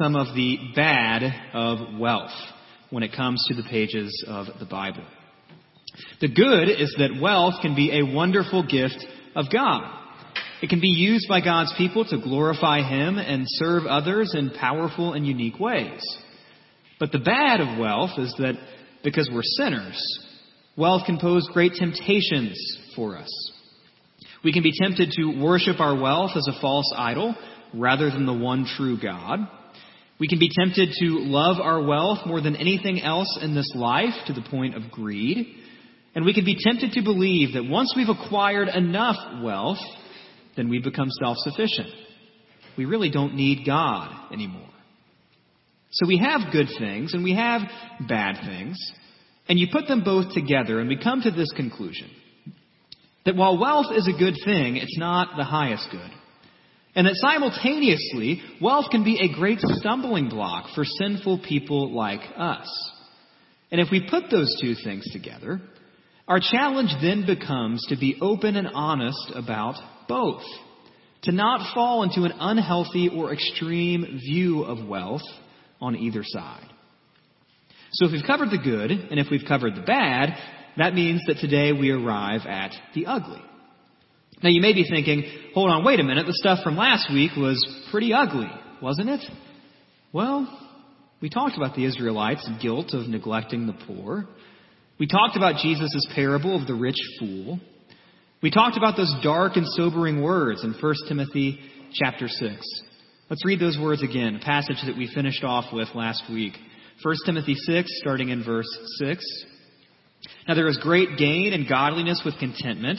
some of the bad of wealth when it comes to the pages of the Bible. The good is that wealth can be a wonderful gift of God. It can be used by God's people to glorify Him and serve others in powerful and unique ways. But the bad of wealth is that because we're sinners, wealth can pose great temptations for us. We can be tempted to worship our wealth as a false idol rather than the one true God. We can be tempted to love our wealth more than anything else in this life to the point of greed. And we can be tempted to believe that once we've acquired enough wealth, then we become self sufficient. We really don't need God anymore. So we have good things and we have bad things, and you put them both together, and we come to this conclusion that while wealth is a good thing, it's not the highest good. And that simultaneously, wealth can be a great stumbling block for sinful people like us. And if we put those two things together, our challenge then becomes to be open and honest about both. To not fall into an unhealthy or extreme view of wealth on either side. So if we've covered the good, and if we've covered the bad, that means that today we arrive at the ugly. Now you may be thinking, hold on, wait a minute, the stuff from last week was pretty ugly, wasn't it? Well, we talked about the Israelites' guilt of neglecting the poor. We talked about Jesus' parable of the rich fool. We talked about those dark and sobering words in 1 Timothy chapter 6. Let's read those words again, a passage that we finished off with last week. 1 Timothy 6, starting in verse 6. Now there is great gain in godliness with contentment,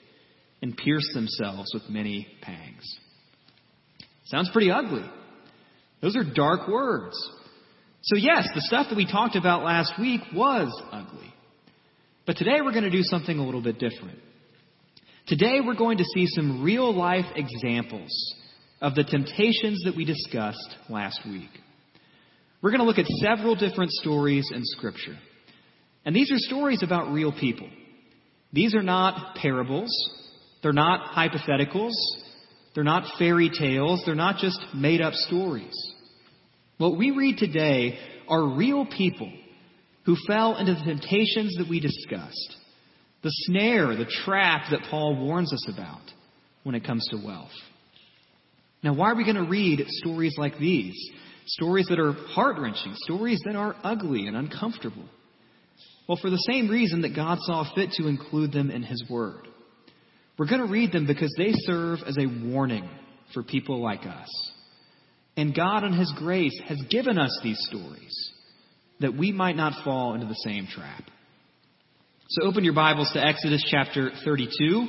and pierce themselves with many pangs. Sounds pretty ugly. Those are dark words. So, yes, the stuff that we talked about last week was ugly. But today we're going to do something a little bit different. Today we're going to see some real life examples of the temptations that we discussed last week. We're going to look at several different stories in Scripture. And these are stories about real people. These are not parables. They're not hypotheticals. They're not fairy tales. They're not just made up stories. What we read today are real people who fell into the temptations that we discussed, the snare, the trap that Paul warns us about when it comes to wealth. Now, why are we going to read stories like these? Stories that are heart wrenching, stories that are ugly and uncomfortable. Well, for the same reason that God saw fit to include them in His Word. We're going to read them because they serve as a warning for people like us. And God, in His grace, has given us these stories that we might not fall into the same trap. So open your Bibles to Exodus chapter 32.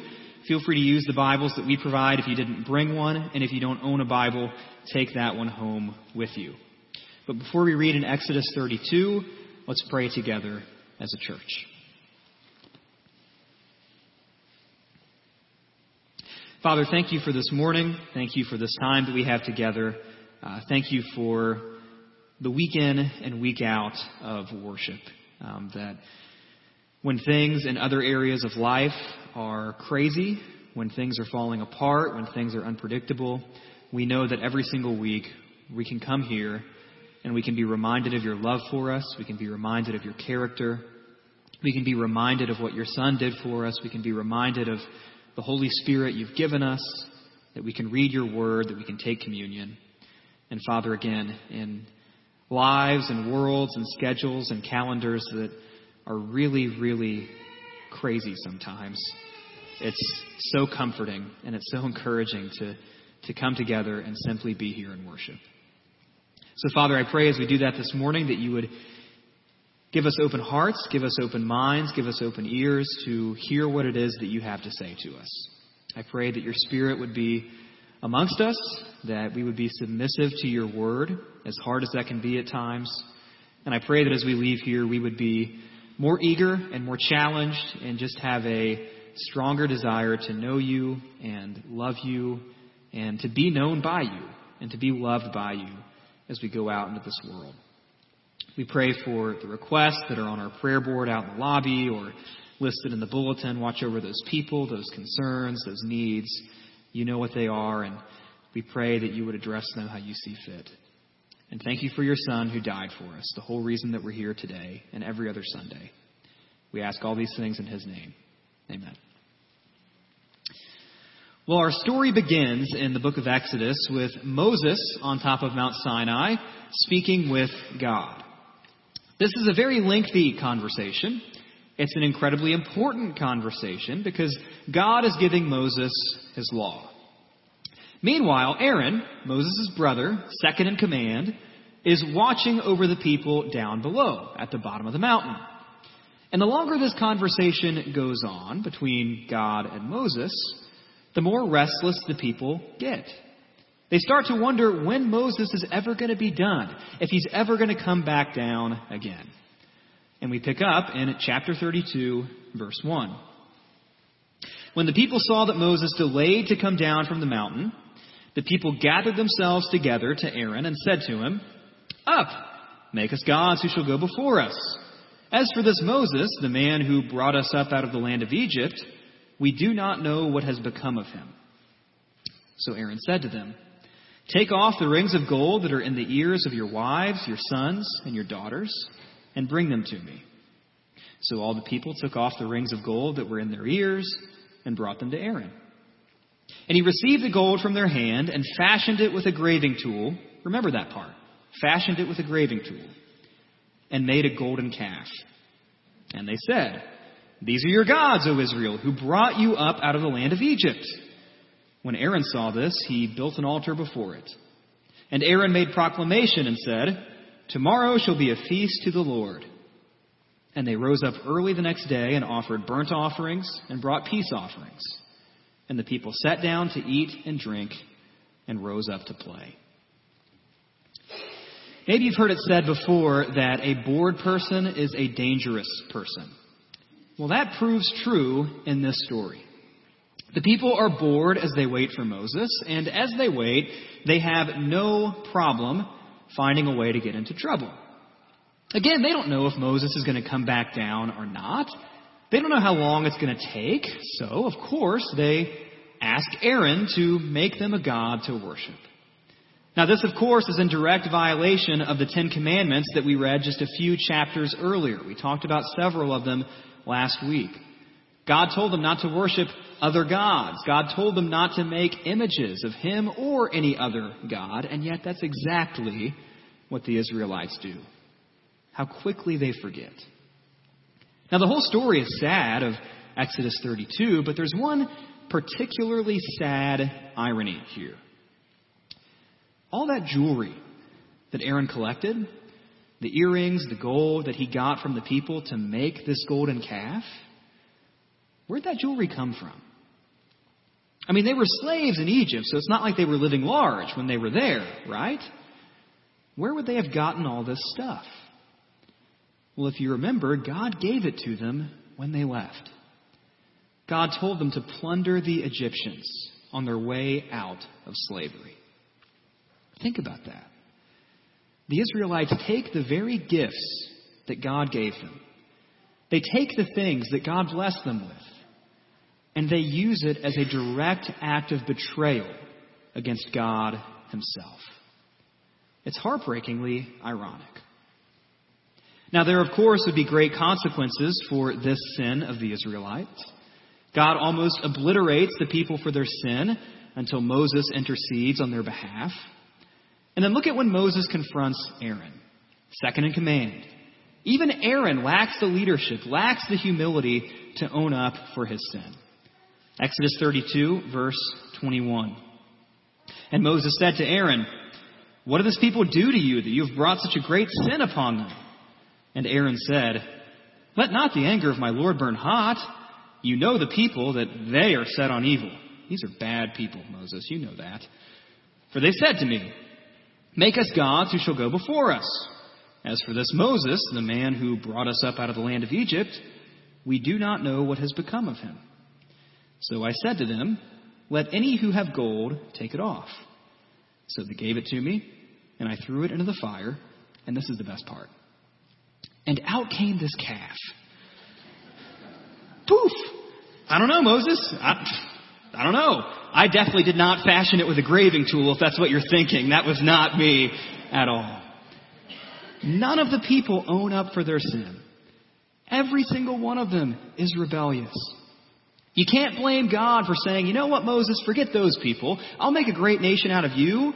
Feel free to use the Bibles that we provide if you didn't bring one, and if you don't own a Bible, take that one home with you. But before we read in Exodus 32, let's pray together as a church. Father, thank you for this morning. Thank you for this time that we have together. Uh, thank you for the week in and week out of worship. Um, that when things in other areas of life are crazy, when things are falling apart, when things are unpredictable, we know that every single week we can come here and we can be reminded of your love for us. We can be reminded of your character. We can be reminded of what your Son did for us. We can be reminded of the Holy Spirit you've given us, that we can read your word, that we can take communion. And Father, again, in lives and worlds and schedules and calendars that are really, really crazy sometimes, it's so comforting and it's so encouraging to to come together and simply be here and worship. So, Father, I pray as we do that this morning that you would give us open hearts, give us open minds, give us open ears to hear what it is that you have to say to us. I pray that your Spirit would be amongst us, that we would be submissive to your word, as hard as that can be at times, And I pray that as we leave here, we would be more eager and more challenged and just have a stronger desire to know you and love you and to be known by you and to be loved by you as we go out into this world. We pray for the requests that are on our prayer board out in the lobby or listed in the bulletin. Watch over those people, those concerns, those needs. You know what they are, and we pray that you would address them how you see fit. And thank you for your Son who died for us, the whole reason that we're here today and every other Sunday. We ask all these things in His name. Amen. Well, our story begins in the book of Exodus with Moses on top of Mount Sinai speaking with God. This is a very lengthy conversation. It's an incredibly important conversation because God is giving Moses his law. Meanwhile, Aaron, Moses' brother, second in command, is watching over the people down below at the bottom of the mountain. And the longer this conversation goes on between God and Moses, the more restless the people get. They start to wonder when Moses is ever going to be done, if he's ever going to come back down again. And we pick up in chapter 32, verse 1. When the people saw that Moses delayed to come down from the mountain, the people gathered themselves together to Aaron and said to him, Up, make us gods who shall go before us. As for this Moses, the man who brought us up out of the land of Egypt, we do not know what has become of him. So Aaron said to them, Take off the rings of gold that are in the ears of your wives, your sons, and your daughters, and bring them to me. So all the people took off the rings of gold that were in their ears and brought them to Aaron. And he received the gold from their hand and fashioned it with a graving tool. Remember that part. Fashioned it with a graving tool and made a golden calf. And they said, these are your gods, O Israel, who brought you up out of the land of Egypt. When Aaron saw this, he built an altar before it. And Aaron made proclamation and said, Tomorrow shall be a feast to the Lord. And they rose up early the next day and offered burnt offerings and brought peace offerings. And the people sat down to eat and drink and rose up to play. Maybe you've heard it said before that a bored person is a dangerous person. Well, that proves true in this story. The people are bored as they wait for Moses, and as they wait, they have no problem finding a way to get into trouble. Again, they don't know if Moses is going to come back down or not. They don't know how long it's going to take, so of course they ask Aaron to make them a god to worship. Now, this, of course, is in direct violation of the Ten Commandments that we read just a few chapters earlier. We talked about several of them last week. God told them not to worship other gods. God told them not to make images of him or any other God, and yet that's exactly what the Israelites do. How quickly they forget. Now, the whole story is sad of Exodus 32, but there's one particularly sad irony here. All that jewelry that Aaron collected, the earrings, the gold that he got from the people to make this golden calf, where'd that jewelry come from? I mean, they were slaves in Egypt, so it's not like they were living large when they were there, right? Where would they have gotten all this stuff? Well, if you remember, God gave it to them when they left. God told them to plunder the Egyptians on their way out of slavery. Think about that the Israelites take the very gifts that God gave them. They take the things that God blessed them with, and they use it as a direct act of betrayal against God Himself. It's heartbreakingly ironic. Now, there, of course, would be great consequences for this sin of the Israelites. God almost obliterates the people for their sin until Moses intercedes on their behalf. And then look at when Moses confronts Aaron, second in command. Even Aaron lacks the leadership, lacks the humility to own up for his sin. Exodus 32, verse 21. And Moses said to Aaron, What do these people do to you that you have brought such a great sin upon them? And Aaron said, Let not the anger of my Lord burn hot. You know the people that they are set on evil. These are bad people, Moses. You know that. For they said to me, Make us gods who shall go before us. As for this Moses, the man who brought us up out of the land of Egypt, we do not know what has become of him. So I said to them, Let any who have gold take it off. So they gave it to me, and I threw it into the fire, and this is the best part. And out came this calf. Poof! I don't know, Moses. I, I don't know. I definitely did not fashion it with a graving tool, if that's what you're thinking. That was not me at all. None of the people own up for their sin. Every single one of them is rebellious. You can't blame God for saying, you know what, Moses, forget those people. I'll make a great nation out of you.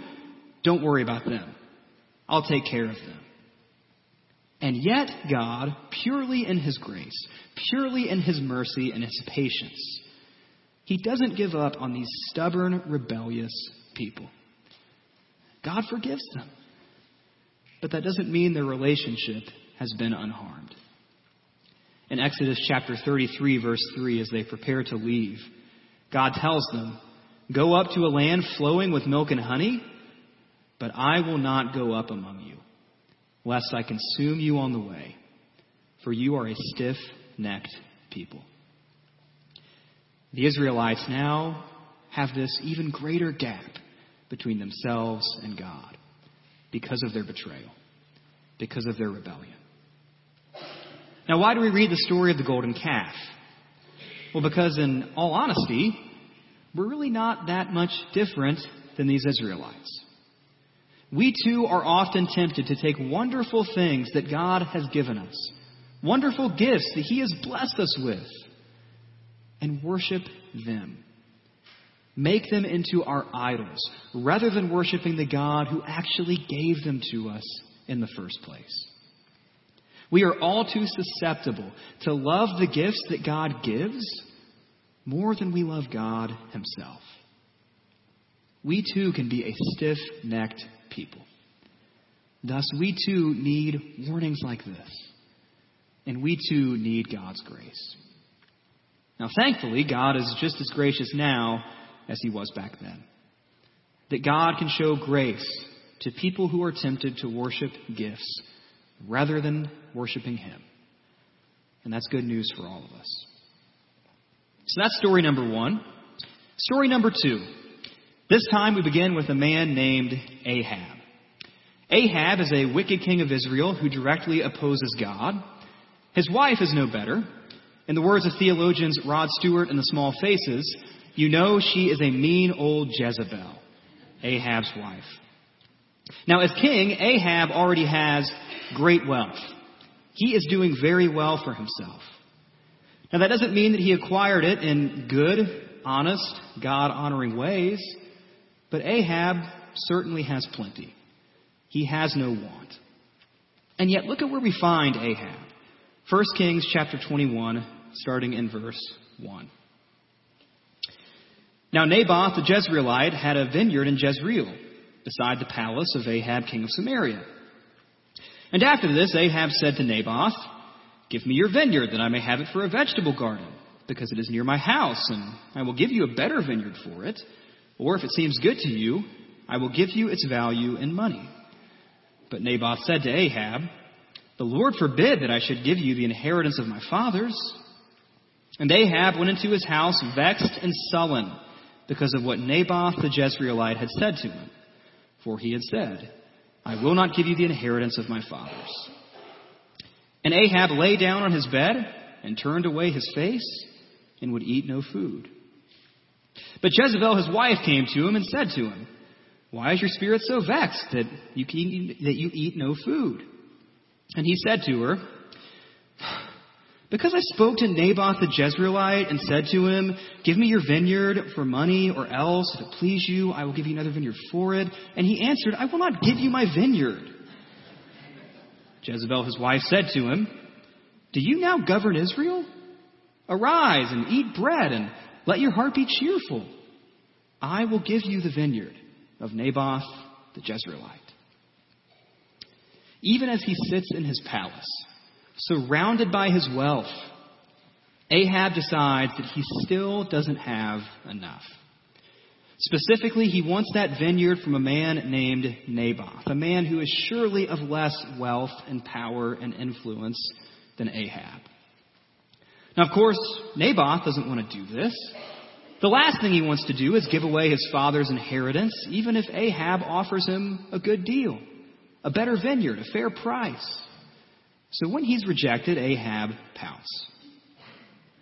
Don't worry about them. I'll take care of them. And yet, God, purely in His grace, purely in His mercy and His patience, He doesn't give up on these stubborn, rebellious people. God forgives them. But that doesn't mean their relationship has been unharmed. In Exodus chapter 33, verse 3, as they prepare to leave, God tells them, Go up to a land flowing with milk and honey, but I will not go up among you, lest I consume you on the way, for you are a stiff necked people. The Israelites now have this even greater gap between themselves and God because of their betrayal, because of their rebellion. Now, why do we read the story of the golden calf? Well, because in all honesty, we're really not that much different than these Israelites. We too are often tempted to take wonderful things that God has given us, wonderful gifts that He has blessed us with, and worship them. Make them into our idols, rather than worshiping the God who actually gave them to us in the first place. We are all too susceptible to love the gifts that God gives more than we love God Himself. We too can be a stiff necked people. Thus, we too need warnings like this. And we too need God's grace. Now, thankfully, God is just as gracious now as He was back then. That God can show grace to people who are tempted to worship gifts rather than worshiping Him. And that's good news for all of us. So that's story number one. Story number two. This time we begin with a man named Ahab. Ahab is a wicked king of Israel who directly opposes God. His wife is no better. In the words of theologians Rod Stewart and the Small Faces, you know she is a mean old Jezebel, Ahab's wife. Now, as king, Ahab already has great wealth. He is doing very well for himself. Now, that doesn't mean that he acquired it in good, honest, God honoring ways, but Ahab certainly has plenty. He has no want. And yet, look at where we find Ahab. 1 Kings chapter 21, starting in verse 1. Now, Naboth the Jezreelite had a vineyard in Jezreel, beside the palace of Ahab, king of Samaria. And after this, Ahab said to Naboth, Give me your vineyard, that I may have it for a vegetable garden, because it is near my house, and I will give you a better vineyard for it. Or if it seems good to you, I will give you its value in money. But Naboth said to Ahab, The Lord forbid that I should give you the inheritance of my fathers. And Ahab went into his house vexed and sullen because of what Naboth the Jezreelite had said to him. For he had said, I will not give you the inheritance of my fathers. And Ahab lay down on his bed and turned away his face and would eat no food. But Jezebel, his wife, came to him and said to him, Why is your spirit so vexed that you, that you eat no food? And he said to her, because I spoke to Naboth the Jezreelite and said to him, Give me your vineyard for money, or else, if it please you, I will give you another vineyard for it. And he answered, I will not give you my vineyard. Jezebel, his wife, said to him, Do you now govern Israel? Arise and eat bread, and let your heart be cheerful. I will give you the vineyard of Naboth the Jezreelite. Even as he sits in his palace, surrounded by his wealth, Ahab decides that he still doesn't have enough. Specifically, he wants that vineyard from a man named Naboth, a man who is surely of less wealth and power and influence than Ahab. Now, of course, Naboth doesn't want to do this. The last thing he wants to do is give away his father's inheritance, even if Ahab offers him a good deal, a better vineyard, a fair price. So when he's rejected, Ahab pouts.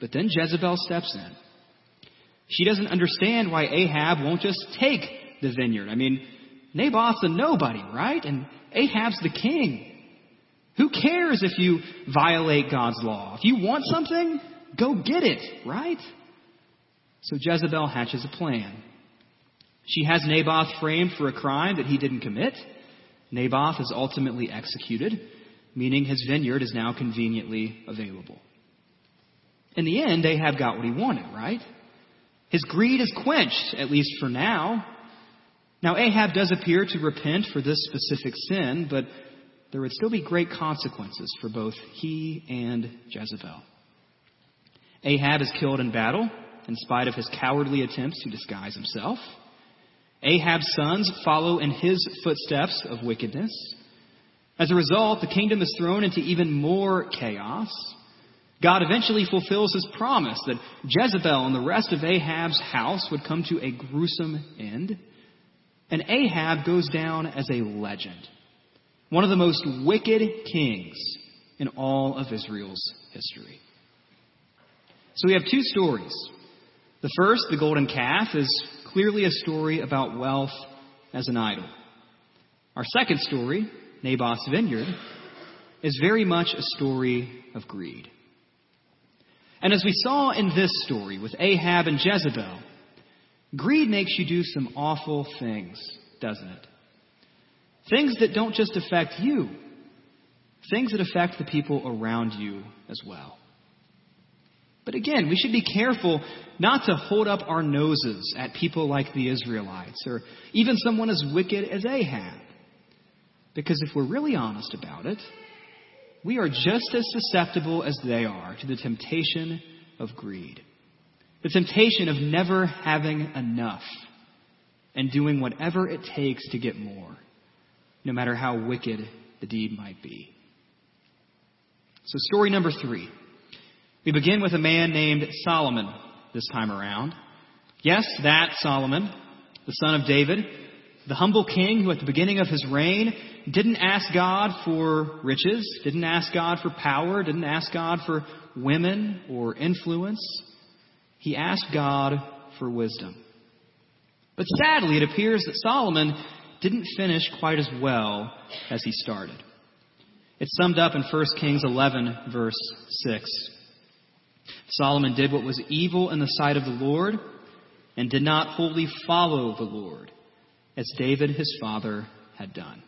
But then Jezebel steps in. She doesn't understand why Ahab won't just take the vineyard. I mean, Naboth's a nobody, right? And Ahab's the king. Who cares if you violate God's law? If you want something, go get it, right? So Jezebel hatches a plan. She has Naboth framed for a crime that he didn't commit. Naboth is ultimately executed, meaning his vineyard is now conveniently available. In the end, Ahab got what he wanted, right? His greed is quenched, at least for now. Now, Ahab does appear to repent for this specific sin, but there would still be great consequences for both he and Jezebel. Ahab is killed in battle in spite of his cowardly attempts to disguise himself. Ahab's sons follow in his footsteps of wickedness. As a result, the kingdom is thrown into even more chaos. God eventually fulfills his promise that Jezebel and the rest of Ahab's house would come to a gruesome end. And Ahab goes down as a legend, one of the most wicked kings in all of Israel's history. So we have two stories. The first, the golden calf, is clearly a story about wealth as an idol. Our second story, Naboth's vineyard, is very much a story of greed. And as we saw in this story with Ahab and Jezebel, greed makes you do some awful things, doesn't it? Things that don't just affect you, things that affect the people around you as well. But again, we should be careful not to hold up our noses at people like the Israelites or even someone as wicked as Ahab. Because if we're really honest about it, we are just as susceptible as they are to the temptation of greed. The temptation of never having enough and doing whatever it takes to get more, no matter how wicked the deed might be. So, story number three. We begin with a man named Solomon this time around. Yes, that Solomon, the son of David, the humble king who at the beginning of his reign didn't ask God for riches, didn't ask God for power, didn't ask God for women or influence. He asked God for wisdom. But sadly, it appears that Solomon didn't finish quite as well as he started. It's summed up in 1 Kings 11, verse 6. Solomon did what was evil in the sight of the Lord and did not wholly follow the Lord, as David his father had done.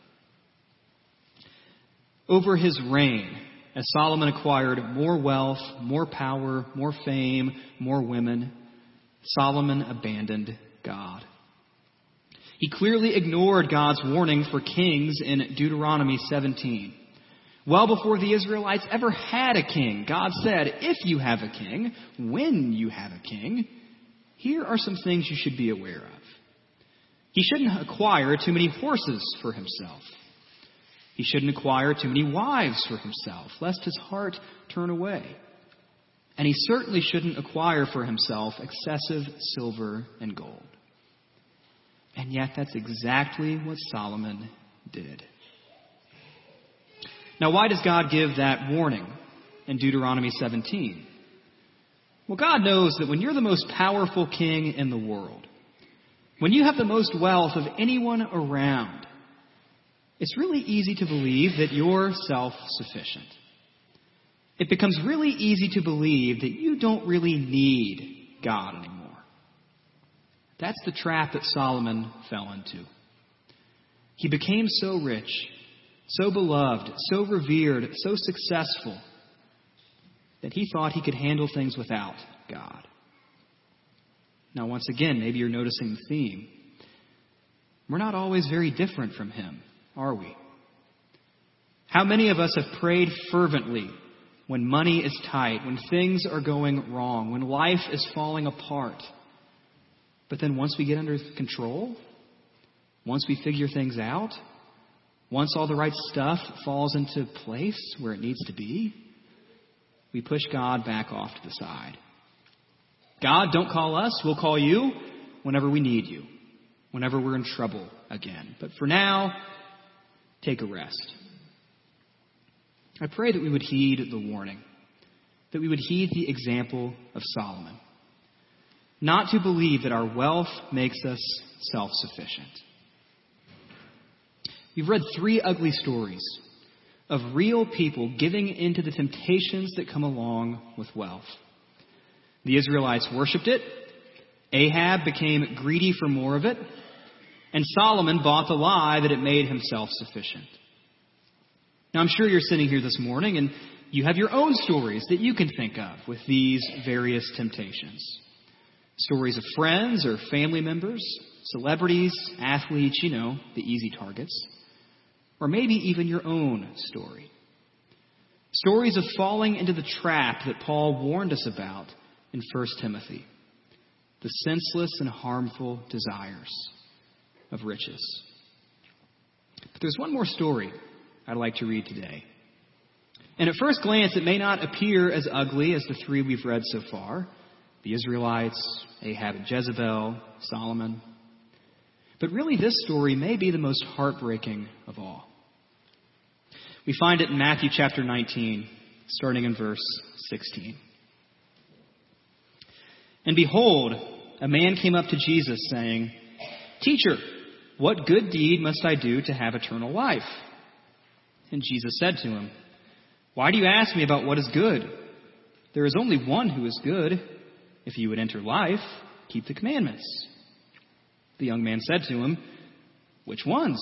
Over his reign, as Solomon acquired more wealth, more power, more fame, more women, Solomon abandoned God. He clearly ignored God's warning for kings in Deuteronomy 17. Well before the Israelites ever had a king, God said, if you have a king, when you have a king, here are some things you should be aware of. He shouldn't acquire too many horses for himself. He shouldn't acquire too many wives for himself, lest his heart turn away. And he certainly shouldn't acquire for himself excessive silver and gold. And yet, that's exactly what Solomon did. Now, why does God give that warning in Deuteronomy 17? Well, God knows that when you're the most powerful king in the world, when you have the most wealth of anyone around, it's really easy to believe that you're self sufficient. It becomes really easy to believe that you don't really need God anymore. That's the trap that Solomon fell into. He became so rich, so beloved, so revered, so successful, that he thought he could handle things without God. Now, once again, maybe you're noticing the theme. We're not always very different from him are we? How many of us have prayed fervently when money is tight, when things are going wrong, when life is falling apart? But then once we get under control, once we figure things out, once all the right stuff falls into place where it needs to be, we push God back off to the side. God, don't call us, we'll call you whenever we need you, whenever we're in trouble again. But for now, take a rest. I pray that we would heed the warning, that we would heed the example of Solomon, not to believe that our wealth makes us self sufficient. We've read three ugly stories of real people giving into the temptations that come along with wealth. The Israelites worshipped it, Ahab became greedy for more of it, and Solomon bought the lie that it made himself sufficient. Now, I'm sure you're sitting here this morning and you have your own stories that you can think of with these various temptations. Stories of friends or family members, celebrities, athletes, you know, the easy targets or maybe even your own story. Stories of falling into the trap that Paul warned us about in 1 Timothy the senseless and harmful desires of riches. But there's one more story I'd like to read today. And at first glance, it may not appear as ugly as the three we've read so far the Israelites, Ahab and Jezebel, Solomon. But really, this story may be the most heartbreaking of all. We find it in Matthew chapter 19, starting in verse 16. And behold, a man came up to Jesus, saying, Teacher, what good deed must I do to have eternal life? And Jesus said to him, Why do you ask me about what is good? There is only one who is good. If you would enter life, keep the commandments. The young man said to him, Which ones?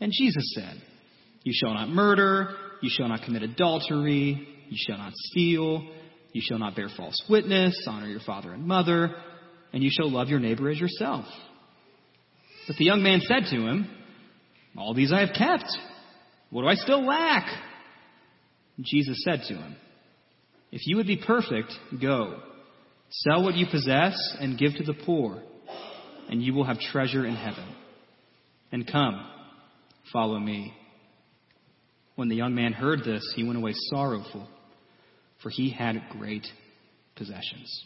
And Jesus said, You shall not murder, you shall not commit adultery, you shall not steal, you shall not bear false witness, honor your father and mother, and you shall love your neighbor as yourself. But the young man said to him, All these I have kept. What do I still lack? Jesus said to him, If you would be perfect, go. Sell what you possess and give to the poor and you will have treasure in heaven. And come, follow me. When the young man heard this, he went away sorrowful, for he had great possessions.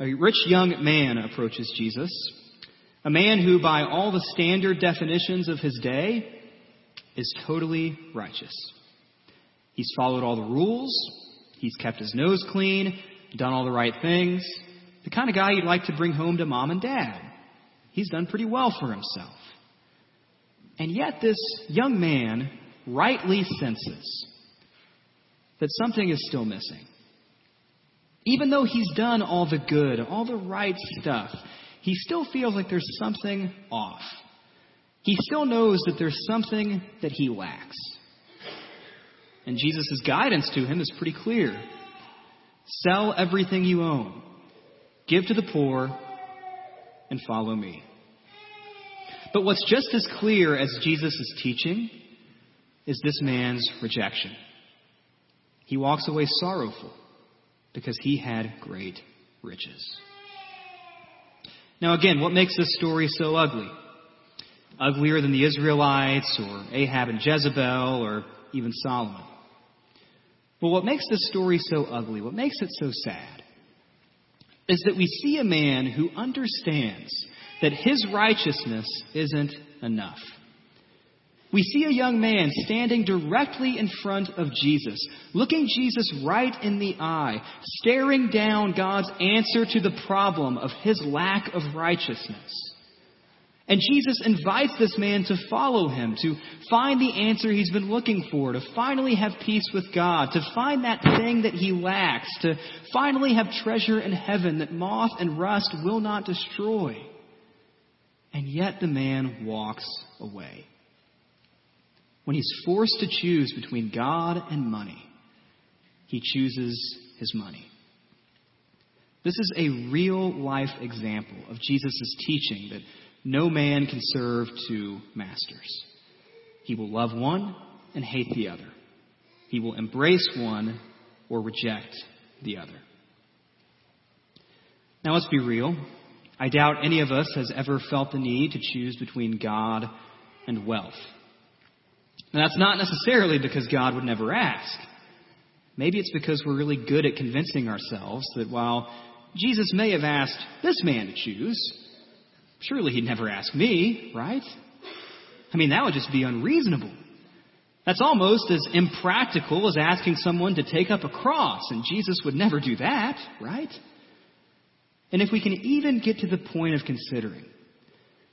A rich young man approaches Jesus, a man who, by all the standard definitions of his day, is totally righteous. He's followed all the rules, he's kept his nose clean, done all the right things, the kind of guy you'd like to bring home to mom and dad. He's done pretty well for himself. And yet, this young man rightly senses that something is still missing. Even though he's done all the good, all the right stuff, he still feels like there's something off. He still knows that there's something that he lacks. And Jesus' guidance to him is pretty clear. Sell everything you own Give to the poor and follow me. But what's just as clear as Jesus' teaching is this man's rejection. He walks away sorrowful because he had great riches. Now, again, what makes this story so ugly? Uglier than the Israelites or Ahab and Jezebel or even Solomon. Well, what makes this story so ugly, what makes it so sad, is that we see a man who understands that his righteousness isn't enough. We see a young man standing directly in front of Jesus, looking Jesus right in the eye, staring down God's answer to the problem of his lack of righteousness. And Jesus invites this man to follow him, to find the answer he's been looking for, to finally have peace with God, to find that thing that he lacks, to finally have treasure in heaven that moth and rust will not destroy. And yet the man walks away. When he's forced to choose between God and money, he chooses his money. This is a real life example of Jesus' teaching that no man can serve two masters. He will love one and hate the other. He will embrace one or reject the other. Now let's be real. I doubt any of us has ever felt the need to choose between God and wealth. And that's not necessarily because God would never ask. Maybe it's because we're really good at convincing ourselves that while Jesus may have asked this man to choose, surely he'd never ask me, right? I mean, that would just be unreasonable. That's almost as impractical as asking someone to take up a cross, and Jesus would never do that, right? And if we can even get to the point of considering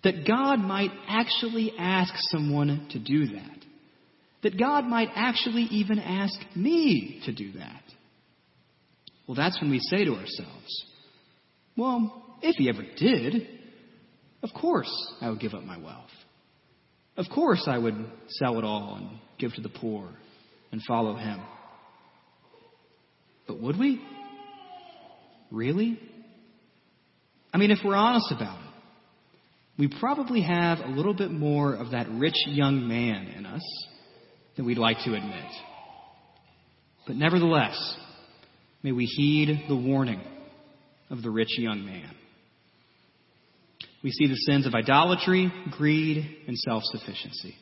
that God might actually ask someone to do that, that God might actually even ask me to do that, well, that's when we say to ourselves, well, if he ever did, of course I would give up my wealth. Of course I would sell it all and give to the poor and follow him. But would we? Really? I mean, if we're honest about it, we probably have a little bit more of that rich young man in us than we'd like to admit. But nevertheless, may we heed the warning of the rich young man. We see the sins of idolatry, greed, and self sufficiency.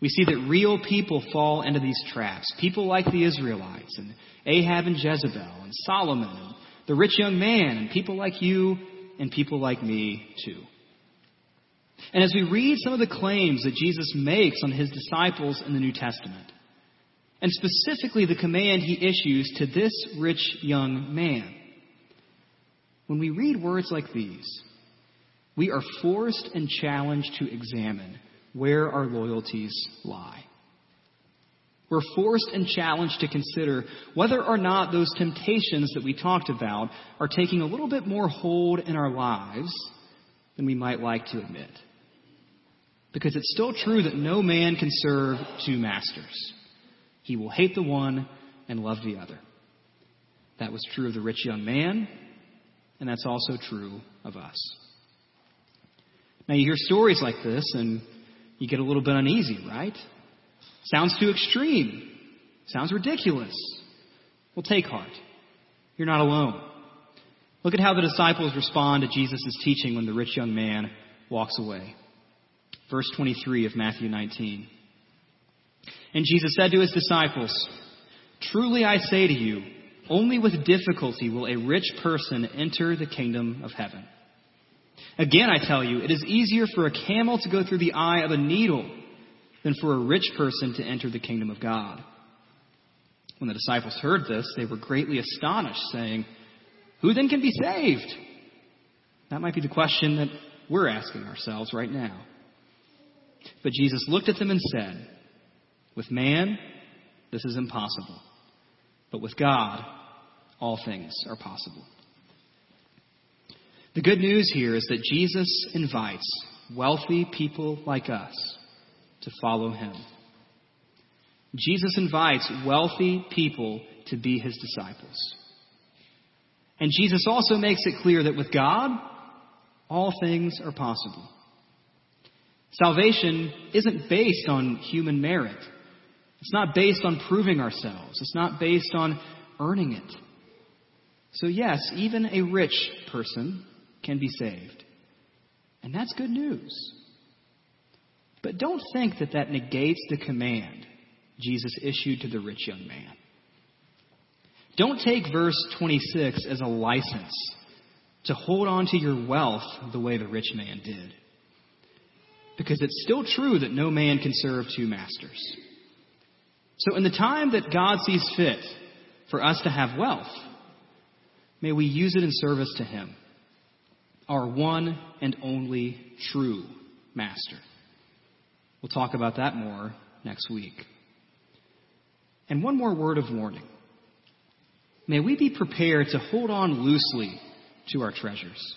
We see that real people fall into these traps. People like the Israelites, and Ahab and Jezebel, and Solomon, and the rich young man, and people like you, and people like me, too. And as we read some of the claims that Jesus makes on his disciples in the New Testament, and specifically the command he issues to this rich young man, when we read words like these, we are forced and challenged to examine where our loyalties lie. We're forced and challenged to consider whether or not those temptations that we talked about are taking a little bit more hold in our lives than we might like to admit. Because it's still true that no man can serve two masters. He will hate the one and love the other. That was true of the rich young man, and that's also true of us. Now, you hear stories like this, and you get a little bit uneasy, right? Sounds too extreme. Sounds ridiculous. Well, take heart. You're not alone. Look at how the disciples respond to Jesus' teaching when the rich young man walks away. Verse 23 of Matthew 19. And Jesus said to his disciples, Truly I say to you, only with difficulty will a rich person enter the kingdom of heaven. Again, I tell you, it is easier for a camel to go through the eye of a needle than for a rich person to enter the kingdom of God. When the disciples heard this, they were greatly astonished, saying, Who then can be saved? That might be the question that we're asking ourselves right now. But Jesus looked at them and said, With man, this is impossible. But with God, all things are possible. The good news here is that Jesus invites wealthy people like us to follow him. Jesus invites wealthy people to be his disciples. And Jesus also makes it clear that with God, all things are possible. Salvation isn't based on human merit. It's not based on proving ourselves. It's not based on earning it. So, yes, even a rich person can be saved. And that's good news. But don't think that that negates the command Jesus issued to the rich young man. Don't take verse 26 as a license to hold on to your wealth the way the rich man did. Because it's still true that no man can serve two masters. So, in the time that God sees fit for us to have wealth, may we use it in service to Him, our one and only true Master. We'll talk about that more next week. And one more word of warning. May we be prepared to hold on loosely to our treasures.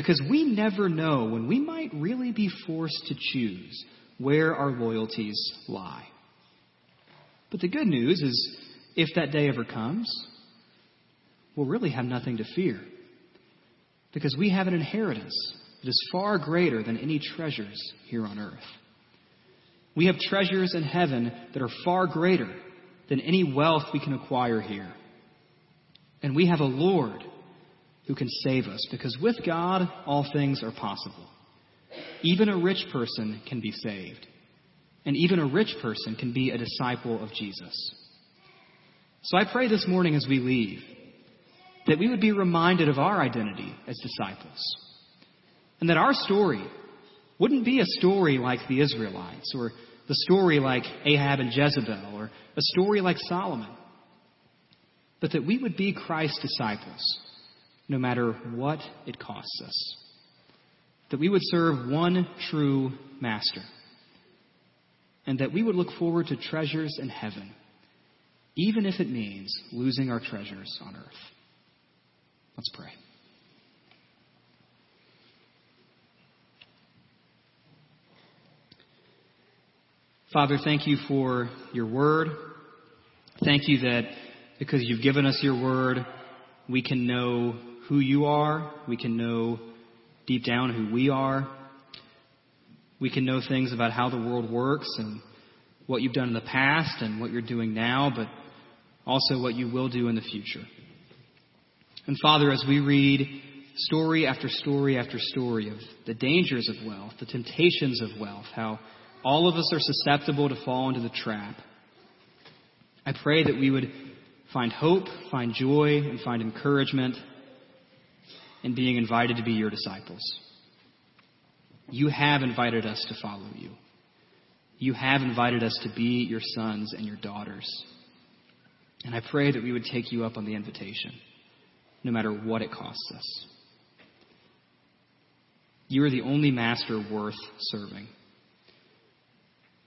Because we never know when we might really be forced to choose where our loyalties lie. But the good news is, if that day ever comes, we'll really have nothing to fear. Because we have an inheritance that is far greater than any treasures here on earth. We have treasures in heaven that are far greater than any wealth we can acquire here. And we have a Lord who can save us, because with God, all things are possible. Even a rich person can be saved, and even a rich person can be a disciple of Jesus. So I pray this morning as we leave that we would be reminded of our identity as disciples, and that our story wouldn't be a story like the Israelites, or the story like Ahab and Jezebel, or a story like Solomon, but that we would be Christ's disciples no matter what it costs us. That we would serve one true master. And that we would look forward to treasures in heaven, even if it means losing our treasures on earth. Let's pray. Father, thank you for your word. Thank you that because you've given us your word, we can know who you are. We can know deep down who we are. We can know things about how the world works and what you've done in the past and what you're doing now, but also what you will do in the future. And Father, as we read story after story after story of the dangers of wealth, the temptations of wealth, how all of us are susceptible to fall into the trap, I pray that we would find hope, find joy, and find encouragement in being invited to be your disciples. You have invited us to follow you. You have invited us to be your sons and your daughters. And I pray that we would take you up on the invitation, no matter what it costs us. You are the only master worth serving.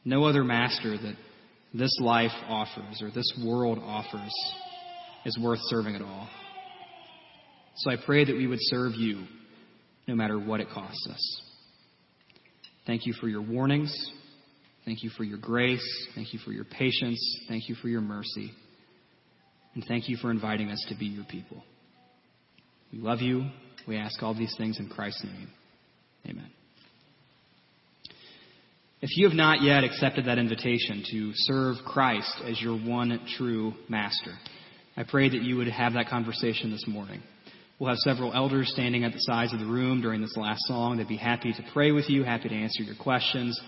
No other master that this life offers or this world offers is worth serving at all. So I pray that we would serve you no matter what it costs us. Thank you for your warnings. Thank you for your grace. Thank you for your patience. Thank you for your mercy. And thank you for inviting us to be your people. We love you. We ask all these things in Christ's name. Amen. If you have not yet accepted that invitation to serve Christ as your one true master, I pray that you would have that conversation this morning. We'll have several elders standing at the sides of the room during this last song. They'd be happy to pray with you, happy to answer your questions,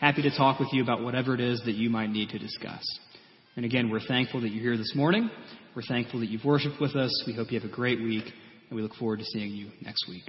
happy to talk with you about whatever it is that you might need to discuss. And again, we're thankful that you're here this morning. We're thankful that you've worshiped with us. We hope you have a great week, and we look forward to seeing you next week.